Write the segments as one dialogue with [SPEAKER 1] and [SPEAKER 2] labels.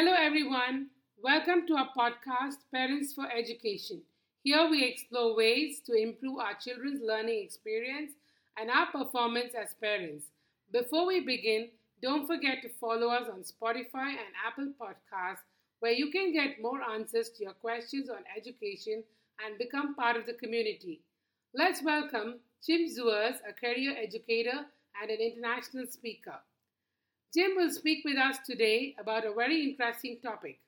[SPEAKER 1] Hello, everyone. Welcome to our podcast, Parents for Education. Here we explore ways to improve our children's learning experience and our performance as parents. Before we begin, don't forget to follow us on Spotify and Apple Podcasts, where you can get more answers to your questions on education and become part of the community. Let's welcome Jim Zuers, a career educator and an international speaker. Jim will speak with us today about a very interesting topic.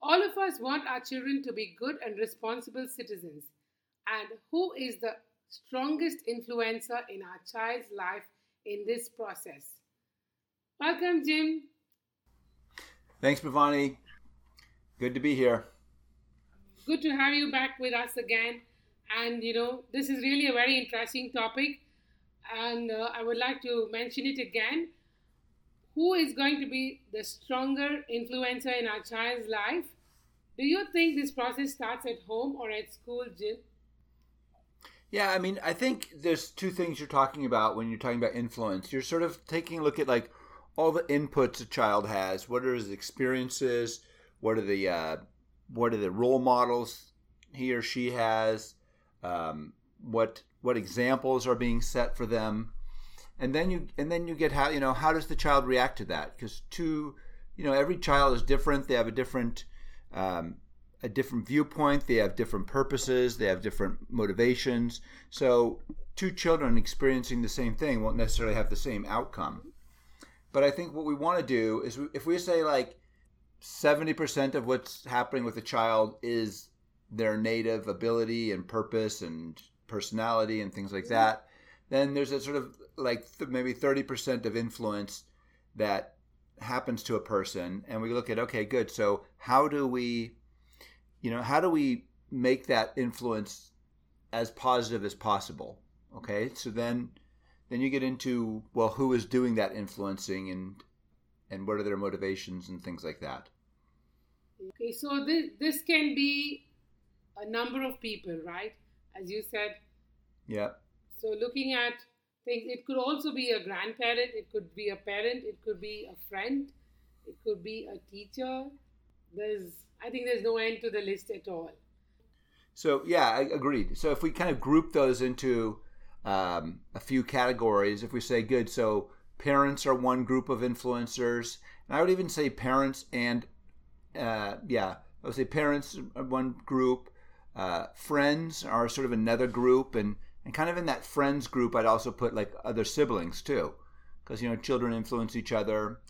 [SPEAKER 1] All of us want our children to be good and responsible citizens. And who is the strongest influencer in our child's life in this process? Welcome, Jim.
[SPEAKER 2] Thanks, Bhavani. Good to be here.
[SPEAKER 1] Good to have you back with us again. And you know, this is really a very interesting topic. And uh, I would like to mention it again. Who is going to be the stronger influencer in our child's life? Do you think this process starts at home or at school, Jim?
[SPEAKER 2] Yeah, I mean, I think there's two things you're talking about when you're talking about influence. You're sort of taking a look at like all the inputs a child has. What are his experiences? What are the uh, what are the role models he or she has? Um, what what examples are being set for them? And then you and then you get how you know how does the child react to that? Because two, you know, every child is different. They have a different um, a different viewpoint. They have different purposes. They have different motivations. So, two children experiencing the same thing won't necessarily have the same outcome. But I think what we want to do is if we say like 70% of what's happening with a child is their native ability and purpose and personality and things like that, then there's a sort of like th- maybe 30% of influence that happens to a person and we look at okay good so how do we you know how do we make that influence as positive as possible okay? So then then you get into well who is doing that influencing and and what are their motivations and things like that.
[SPEAKER 1] Okay so this this can be a number of people right? As you said
[SPEAKER 2] yeah
[SPEAKER 1] so looking at things. It could also be a grandparent, it could be a parent, it could be a friend, it could be a teacher. There's, I think there's no end to the list at all.
[SPEAKER 2] So, yeah, I agreed. So, if we kind of group those into um, a few categories, if we say, good, so parents are one group of influencers, and I would even say parents and, uh, yeah, I would say parents are one group, uh, friends are sort of another group, and and kind of in that friends group, I'd also put like other siblings too, because you know children influence each other.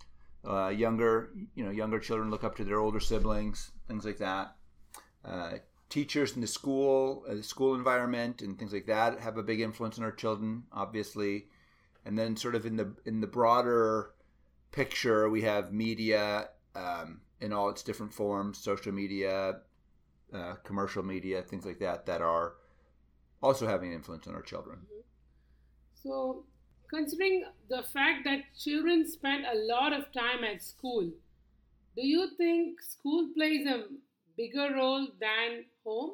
[SPEAKER 2] Uh, younger, you know, younger children look up to their older siblings, things like that. Uh, teachers in the school, uh, the school environment, and things like that have a big influence on our children, obviously. And then, sort of in the in the broader picture, we have media um, in all its different forms, social media, uh, commercial media, things like that, that are also having an influence on our children.
[SPEAKER 1] Mm-hmm. So, considering the fact that children spend a lot of time at school, do you think school plays a bigger role than home?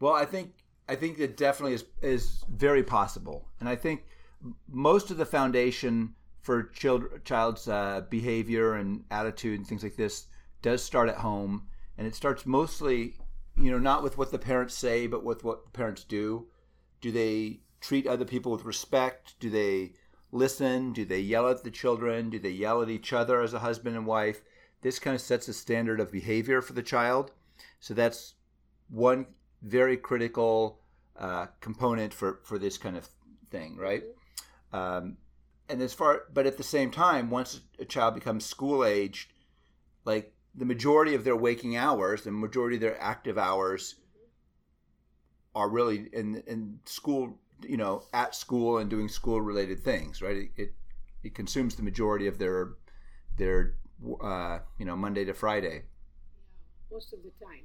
[SPEAKER 2] Well, I think I think it definitely is is very possible, and I think most of the foundation for child, child's uh, behavior and attitude and things like this does start at home, and it starts mostly you know, not with what the parents say, but with what the parents do. Do they treat other people with respect? Do they listen? Do they yell at the children? Do they yell at each other as a husband and wife? This kind of sets a standard of behavior for the child. So that's one very critical uh, component for, for this kind of thing, right? Um, and as far, but at the same time, once a child becomes school aged, like the majority of their waking hours, the majority of their active hours are really in in school, you know, at school and doing school related things, right? It, it, it consumes the majority of their their uh, you know Monday to Friday.
[SPEAKER 1] Yeah, most of the time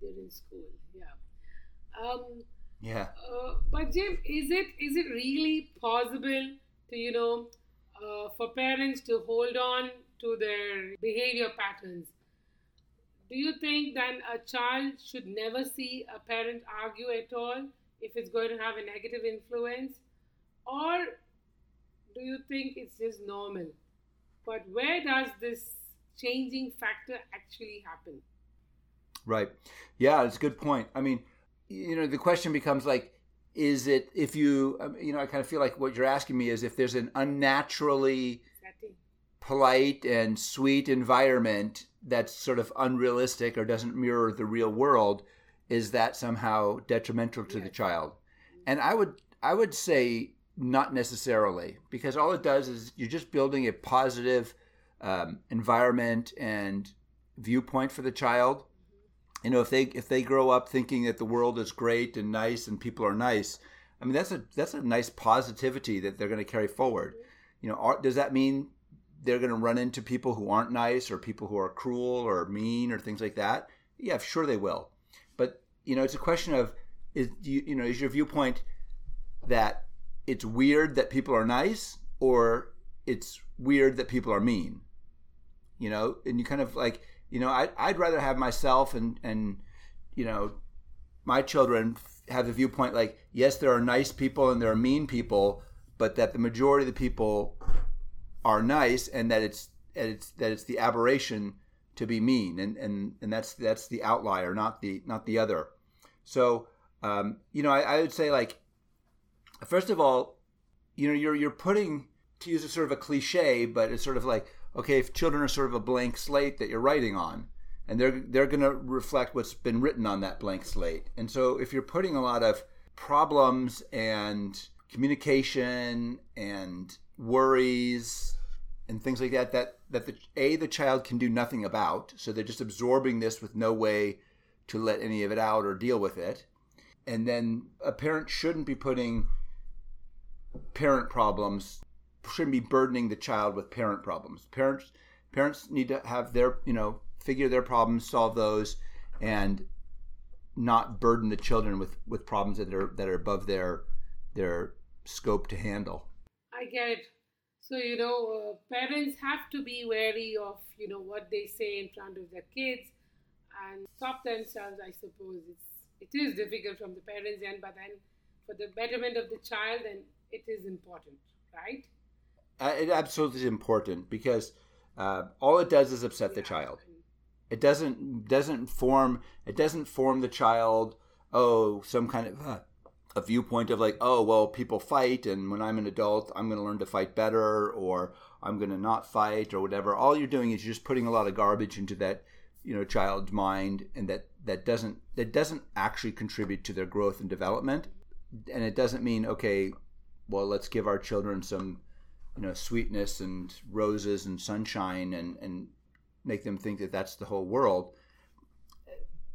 [SPEAKER 1] they're in school. Yeah. Um,
[SPEAKER 2] yeah.
[SPEAKER 1] Uh, but Jim, is it is it really possible to you know uh, for parents to hold on to their behavior patterns do you think then a child should never see a parent argue at all if it's going to have a negative influence? Or do you think it's just normal? But where does this changing factor actually happen?
[SPEAKER 2] Right. Yeah, it's a good point. I mean, you know, the question becomes like, is it if you, um, you know, I kind of feel like what you're asking me is if there's an unnaturally polite and sweet environment that's sort of unrealistic or doesn't mirror the real world, is that somehow detrimental to the child? And I would, I would say not necessarily, because all it does is you're just building a positive um, environment and viewpoint for the child. You know if they if they grow up thinking that the world is great and nice and people are nice i mean that's a that's a nice positivity that they're going to carry forward. You know are, does that mean they're going to run into people who aren't nice or people who are cruel or mean or things like that yeah sure they will. But you know it's a question of is you, you know is your viewpoint that it's weird that people are nice or it's weird that people are mean? You know and you kind of like you know I, i'd rather have myself and and you know my children have the viewpoint like yes there are nice people and there are mean people but that the majority of the people are nice and that it's and it's that it's the aberration to be mean. And and and that's that's the outlier not the not the other. So um, you know I, I would say like first of all you know you're you're putting to use a sort of a cliche but it's sort of like okay if children are sort of a blank slate that you're writing on and they're they're going to reflect what's been written on that blank slate. And so if you're putting a lot of problems and communication and worries and things like that that that the a the child can do nothing about so they're just absorbing this with no way to let any of it out or deal with it. And then a parent shouldn't be putting parent problems shouldn't be burdening the child with parent problems. Parents parents need to have their you know figure their problems solve those and not burden the children with with problems that are that are above their their scope to handle
[SPEAKER 1] I get it. So, you know, uh, parents have to be wary of, you know, what they say in front of their kids and stop themselves, I suppose. It's, it is difficult from the parents' end, but then for the betterment of the child, then it is important, right?
[SPEAKER 2] Uh, it absolutely is important because uh, all it does is upset the child it doesn't doesn't form it doesn't form the child oh some kind of uh, a viewpoint of like oh well people fight and when i'm an adult i'm going to learn to fight better or i'm going to not fight or whatever. All you're doing is you're just putting a lot of garbage into that you know child's mind and that that doesn't that doesn't actually contribute to their growth and development. And it doesn't mean okay well let's give our children some you know sweetness and roses and sunshine and and make them think that that's the whole world.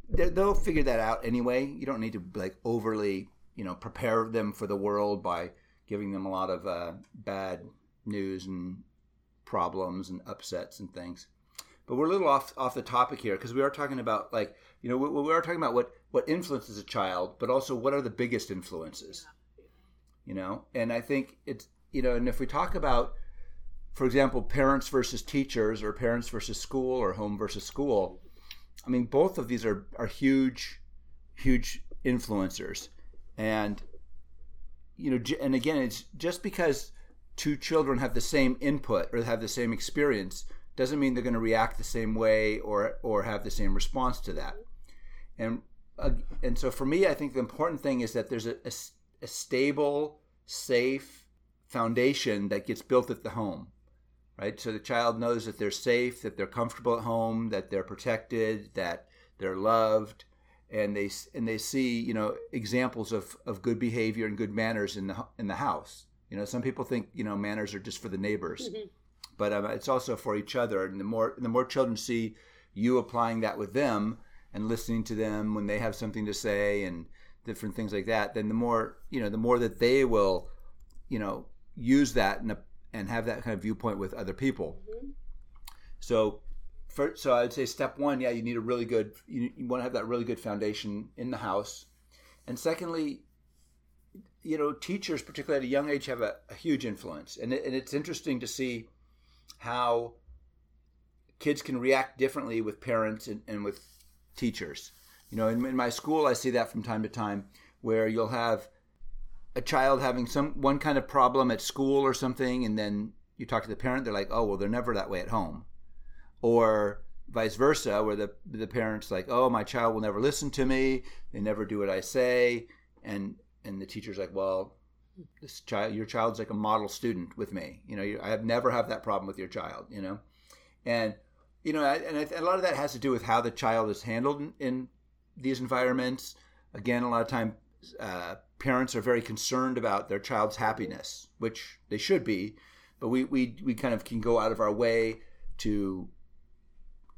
[SPEAKER 2] They- they'll figure that out anyway. You don't need to like overly you know prepare them for the world by giving them a lot of uh, bad news and problems and upsets and things. But we're a little off off the topic here because we are talking about like you know we, we are talking about what what influences a child but also what are the biggest influences you know? And i think it's you know and if we talk about for example parents versus teachers or parents versus school or home versus school i mean both of these are are huge huge influencers and you know and again it's just because two children have the same input or have the same experience doesn't mean they're going to react the same way or or have the same response to that. And uh, and so for me i think the important thing is that there's a stable safe foundation that gets built at the home right? So the child knows that they're safe that they're comfortable at home that they're protected that they're loved and they and they see you know examples of, of good behavior and good manners in the in the house you know some people think you know manners are just for the neighbors
[SPEAKER 1] Mhm.
[SPEAKER 2] but um, it's also for each other and the more the more children see you applying that with them and listening to them when they have something to say and different things like that then the more you know the more that they will you know use that and, and have that kind of viewpoint with other people
[SPEAKER 1] Mhm.
[SPEAKER 2] so so i'd say step one yeah you need a really good you, you want to have that really good foundation in the house. And secondly you know teachers particularly at a young age have a, a huge influence. And, it, and it's interesting to see how kids can react differently with parents and, and with teachers. You know in, in my school i see that from time to time where you'll have a child having some one kind of problem at school or something and then you talk to the parent they're like oh well they're never that way at home or vice versa, where the the parents like, oh, my child will never listen to me, they never do what I say, and and the teacher's like, well, this child, your child's like a model student with me. You know, you, I have never have that problem with your child. You know, and you know, and a lot of that has to do with how the child is handled in, in these environments. Again, a lot of time, uh, parents are very concerned about their child's happiness, which they should be, but we, we, we kind of can go out of our way to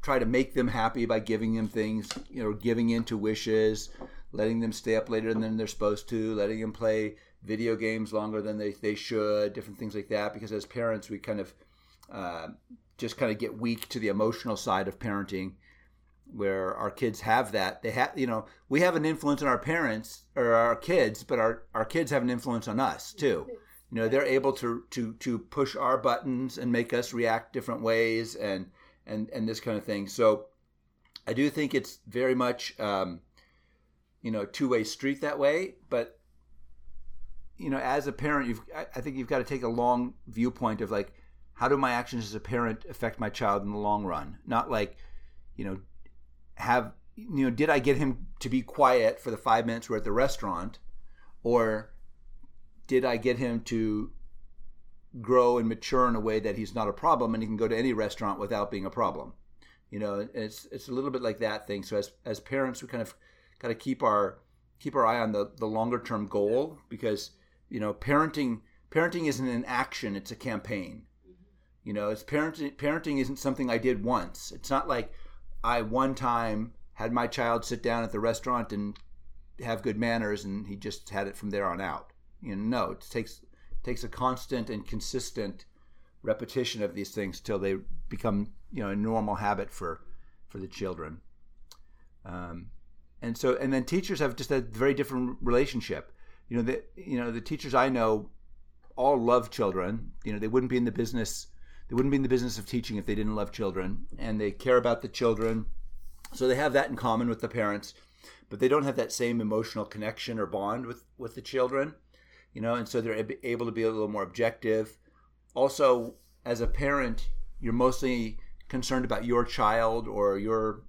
[SPEAKER 2] try to make them happy by giving them things, you know, giving in to wishes, letting them stay up later than they're supposed to, letting them play video games longer than they, they should, different things like that. Because as parents, we kind of uh, just kind of get weak to the emotional side of parenting where our kids have that they have you know we have an influence on our parents or our kids but our, our kids have an influence on us too you know they're able to to to push our buttons and make us react different ways and and and this kind of thing. So i do think it's very much um, you know two-way street that way but you know as a parent you've i think you've got to take a long viewpoint of like how do my actions as a parent affect my child in the long run? Not like you know have you know did i get him to be quiet for the five minutes we're at the restaurant or did i get him to grow and mature in a way that he's not a problem and he can go to any restaurant without being a problem. You know it's it's a little bit like that thing. So as as parents we kind of got to keep our keep our eye on the the longer term goal because you know parenting parenting isn't an action it's a campaign. You know it's parenting parenting isn't something i did once. It's not like I one time had my child sit down at the restaurant and have good manners, and he just had it from there on out. You know, no, it takes takes a constant and consistent repetition of these things till they become you know a normal habit for for the children. Um, and so, and then teachers have just a very different relationship. You know, the you know the teachers I know all love children. You know, they wouldn't be in the business they wouldn't be in the business of teaching if they didn't love children, and they care about the children. So they have that in common with the parents, but they don't have that same emotional connection or bond with with the children, you know. And so they're able to be a little more objective. Also, as a parent, you're mostly concerned about your child or your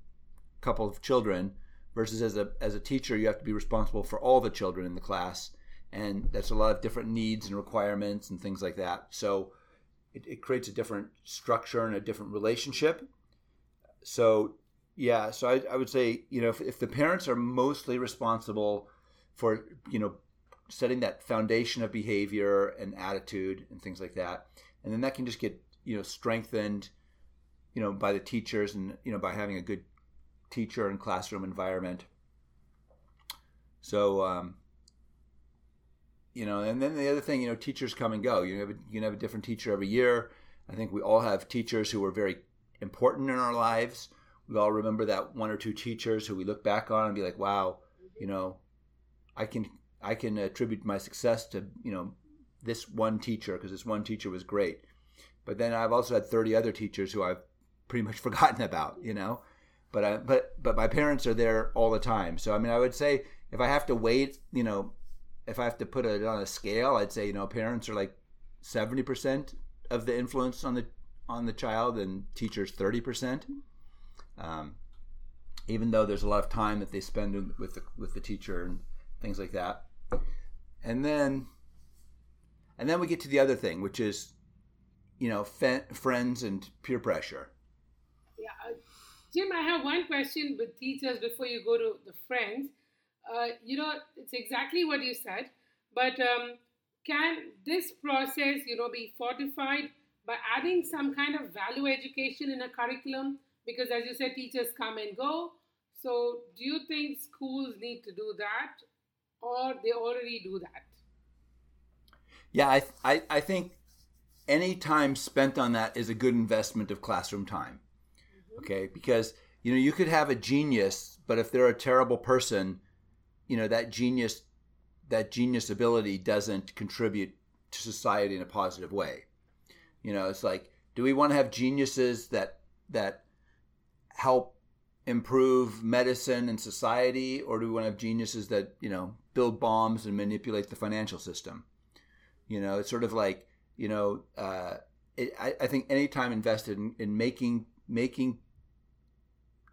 [SPEAKER 2] couple of children versus as a as a teacher you have to be responsible for all the children in the class and that's a lot of different needs and requirements and things like that so it, it creates a different structure and a different relationship. So yeah, so I, I would say you know if, if the parents are mostly responsible for you know setting that foundation of behavior and attitude and things like that, and then that can just get you know strengthened, you know by the teachers and you know by having a good teacher and classroom environment. So um, you know, and then the other thing, you know, teachers come and go. You have a, you have a different teacher every year. I think we all have teachers who are very important in our lives. We all remember that one or two teachers who we look back on and be like, wow, you know, I can I can attribute my success to you know this one teacher because this one teacher was great. But then I've also had 30 other teachers who I've pretty much forgotten about, you know. But I, but but my parents are there all the time. So I mean, I would say if I have to wait, you know, if I have to put it on a scale, I'd say you know parents are like seventy percent of the influence on the on the child, and teachers thirty percent. Um, even though there's a lot of time that they spend with the with the teacher and things like that, and then and then we get to the other thing, which is you know friends and peer pressure.
[SPEAKER 1] Yeah, uh, Jim, I have one question with teachers before you go to the friends uh, you know, it's exactly what you said. But um, can this process, you know, be fortified by adding some kind of value education in a curriculum? Because as you said, teachers come and go. So do you think schools need to do that, or they already do that?
[SPEAKER 2] Yeah, I, I, I think any time spent on that is a good investment of classroom time. Mm-hmm. Okay, because you know you could have a genius, but if they're a terrible person, you know that genius that genius ability doesn't contribute to society in a positive way you know it's like do we want to have geniuses that that help improve medicine and society or do we want to have geniuses that you know build bombs and manipulate the financial system? You know it's sort of like you know uh, it, I, I think any time invested in, in making making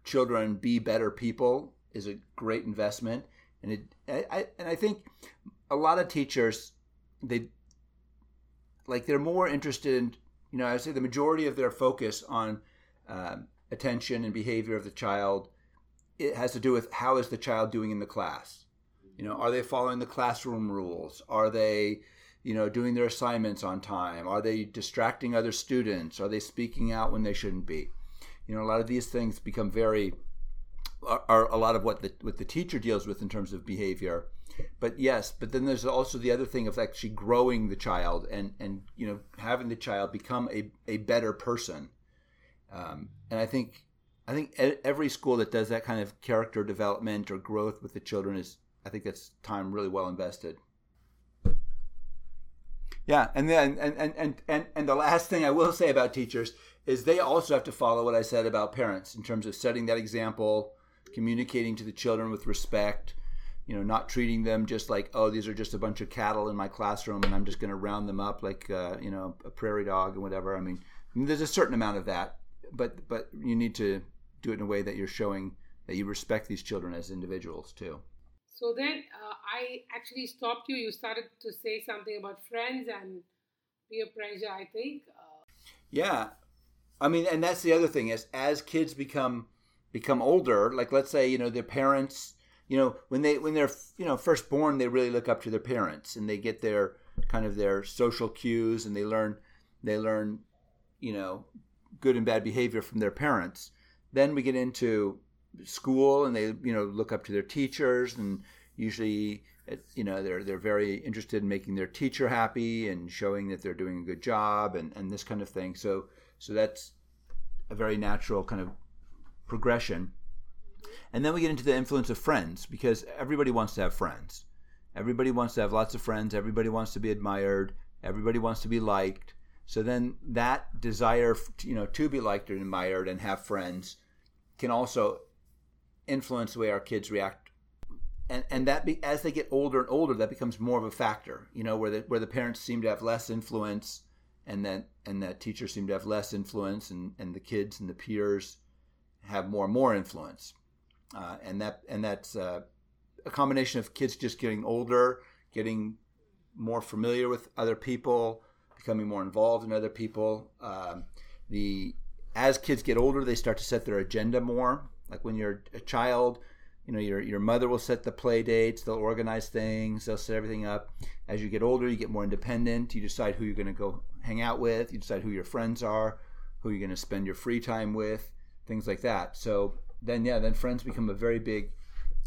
[SPEAKER 2] children be better people is a great investment, and it I, and I think a lot of teachers they like they're more interested in you know I would say the majority of their focus on um, attention and behavior of the child it has to do with how is the child doing in the class? You know are they following the classroom rules? Are they you know doing their assignments on time? Are they distracting other students? Are they speaking out when they shouldn't be? You know a lot of these things become very are, a lot of what the what the teacher deals with in terms of behavior. But yes but then there's also the other thing of actually growing the child and and you know having the child become a, a better person um, and i think i think every school that does that kind of character development or growth with the children is i think that's time really well invested yeah and then and and and and, and the last thing i will say about teachers is they also have to follow what i said about parents in terms of setting that example communicating to the children with respect you know, not treating them just like, oh, these are just a bunch of cattle in my classroom, and I'm just going to round them up like, uh, you know, a prairie dog and whatever. I mean, I mean, there's a certain amount of that, but but you need to do it in a way that you're showing that you respect these children as individuals too.
[SPEAKER 1] So then, uh, I actually stopped you. You started to say something about friends and peer pressure. I think. Uh...
[SPEAKER 2] Yeah, I mean, and that's the other thing is as kids become become older, like let's say you know their parents you know when they when they're you know first born they really look up to their parents and they get their kind of their social cues and they learn they learn you know good and bad behavior from their parents then we get into school and they you know look up to their teachers and usually you know they're they're very interested in making their teacher happy and showing that they're doing a good job and and this kind of thing so so that's a very natural kind of progression and then we get into the influence of friends because everybody wants to have friends. Everybody wants to have lots of friends. Everybody wants to be admired. Everybody wants to be liked. So then that desire, you know, to be liked and admired and have friends can also influence the way our kids react. And, and that be, as they get older and older, that becomes more of a factor. You know, where the where the parents seem to have less influence, and then and the teachers seem to have less influence, and, and the kids and the peers have more and more influence uh, and that and that's uh, a combination of kids just getting older, getting more familiar with other people, becoming more involved in other people. Um, the as kids get older, they start to set their agenda more. Like when you're a child, you know your your mother will set the play dates, they'll organize things, they'll set everything up. As you get older, you get more independent. You decide who you're going to go hang out with. You decide who your friends are, who you're going to spend your free time with, things like that. So then yeah, then friends become a very big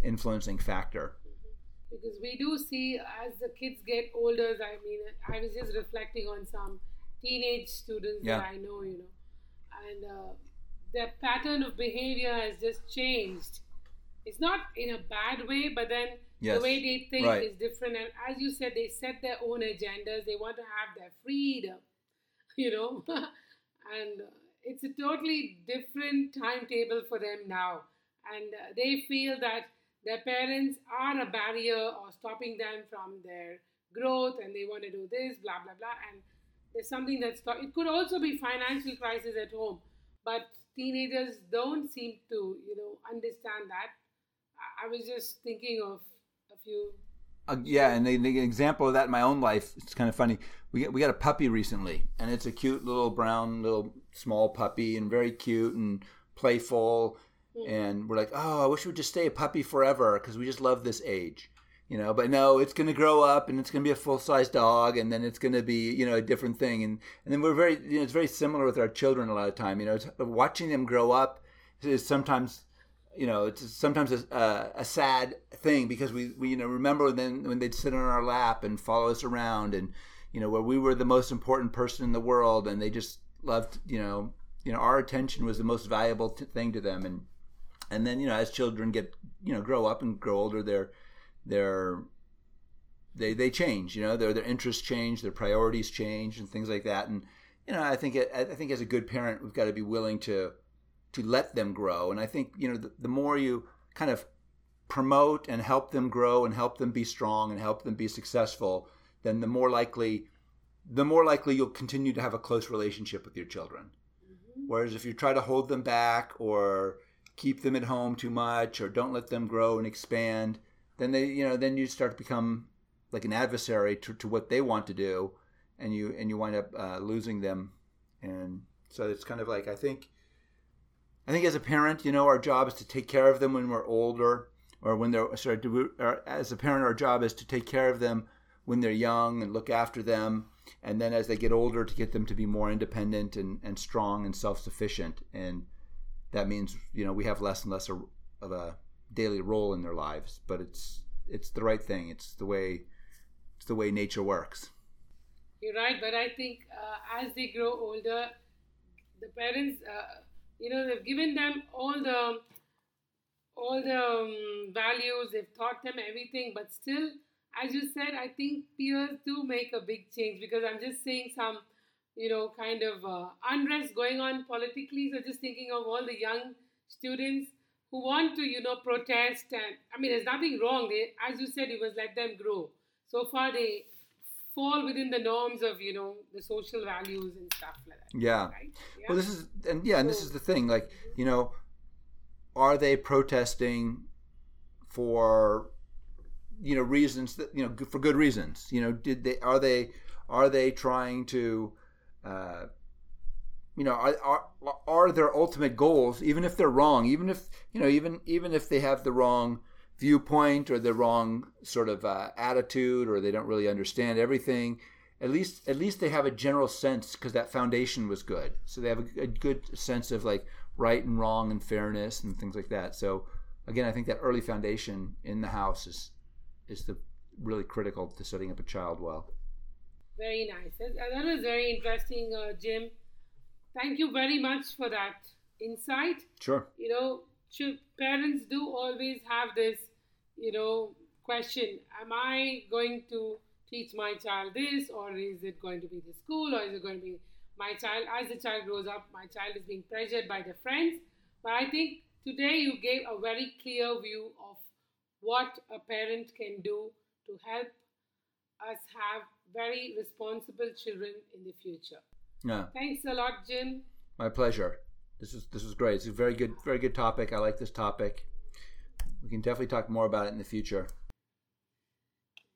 [SPEAKER 2] influencing factor.
[SPEAKER 1] Because we do see as the kids get older, I mean, I was just reflecting on some teenage students yeah. that I know, you know, and uh, their pattern of behavior has just changed. It's not in a bad way, but then yes. the way they think right. is different. And as you said, they set their own agendas. They want to have their freedom, you know, and uh, it's a totally different timetable for them now. And uh, they feel that their parents are a barrier or stopping them from their growth and they want to do this, blah, blah, blah. And there's something that's, it could also be financial crisis at home. But teenagers don't seem to, you know, understand that. I, I was just thinking of a few
[SPEAKER 2] uh, yeah, and the, example of that in my own life, it's kind of funny. We we got a puppy recently, and it's a cute little brown little small puppy, and very cute and playful. Mm-hmm. And we're like, oh, I wish we'd just stay a puppy forever because we just love this age, you know. But no, it's going to grow up, and it's going to be a full size dog, and then it's going to be, you know, a different thing. And and then we're very, you know, it's very similar with our children a lot of time. You know, watching them grow up is sometimes you know, it's sometimes a, a, sad thing because we, we, you know, remember then when they'd sit on our lap and follow us around and, you know, where we were the most important person in the world and they just loved, you know, you know, our attention was the most valuable t- thing to them. And, and then, you know, as children get, you know, grow up and grow older, they're, they're, they, they change, you know, their, their interests change, their priorities change and things like that. And, you know, I think, it, I think as a good parent, we've got to be willing to, to let them grow. And I think you know the, the more you kind of promote and help them grow and help them be strong and help them be successful, then the more likely the more likely you'll continue to have a close relationship with your children. Mm-hmm. Whereas if you try to hold them back or keep them at home too much or don't let them grow and expand, then they you know then you start to become like an adversary to, to what they want to do, and you and you wind up uh, losing them, and so it's kind of like I think. I think as a parent, you know, our job is to take care of them when we're older, or when they're sorry. As a parent, our job is to take care of them when they're young and look after them, and then as they get older, to get them to be more independent and, and strong and self sufficient. And that means you know we have less and less of a daily role in their lives, but it's it's the right thing. It's the way it's the way nature works.
[SPEAKER 1] You're right, but I think uh, as they grow older, the parents, uh, you know, they've given them all the all the um, values, they've taught them everything, but still, as you said, I think peers do make a big change because I'm just seeing some, you know, kind of uh, unrest going on politically. So just thinking of all the young students who want to, you know, protest. And I mean, there's nothing wrong. They, as you said, you must let them grow. So far, they fall within the norms of, you know, the social values and stuff like that.
[SPEAKER 2] Yeah. Right? yeah? Well, this is, and yeah, and this is the thing. Like, you know, are they protesting for, you know, reasons that, you know, for good reasons? You know, did they, are they, are they trying to, uh, you know are, are, are their ultimate goals even if they're wrong even if you know even even if they have the wrong viewpoint or the wrong sort of uh, attitude or they don't really understand everything at least at least they have a general sense because that foundation was good. So they have a, a, good sense of like right and wrong and fairness and things like that. So again i think that early foundation in the house is is the really critical to setting up a child well
[SPEAKER 1] very nice that was very interesting uh, jim thank you very much for that insight.
[SPEAKER 2] Sure.
[SPEAKER 1] You know, parents do always have this, you know, question Am I going to teach my child this, or is it going to be the school, or is it going to be my child? As the child grows up, my child is being pressured by the friends. But I think today you gave a very clear view of what a parent can do to help us have very responsible children in the future.
[SPEAKER 2] Yeah.
[SPEAKER 1] Thanks a lot, Jim.
[SPEAKER 2] My pleasure. This is this is great. It's a very good very good topic. I like this topic. We can definitely talk more about it in the future.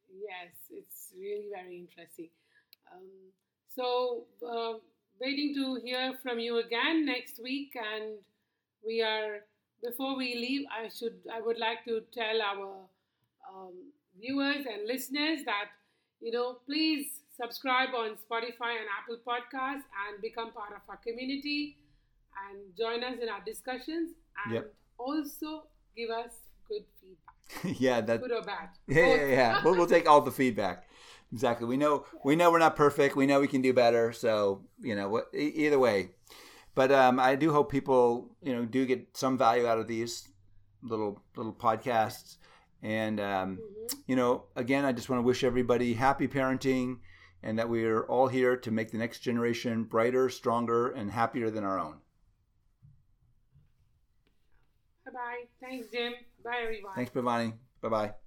[SPEAKER 1] Yes, it's really very interesting. Um, so, uh, waiting to hear from you again next week, and we are before we leave. I should I would like to tell our um, viewers and listeners that you know please subscribe on Spotify and Apple Podcasts and become part of our community and join us in our discussions and yep. also give us good feedback.
[SPEAKER 2] yeah, that
[SPEAKER 1] good or bad.
[SPEAKER 2] Yeah, yeah, yeah. we'll, we'll take all the feedback. Exactly. We know we know we're not perfect. We know we can do better. So you know, what, either way. But um, I do hope people you know do get some value out of these little little podcasts. And um, mm-hmm. you know, again, I just want to wish everybody happy parenting and that we are all here to make the next generation brighter, stronger, and happier than our own.
[SPEAKER 1] Bye bye. Thanks, Jim. Bye, everyone.
[SPEAKER 2] Thanks, Bhavani. Bye bye.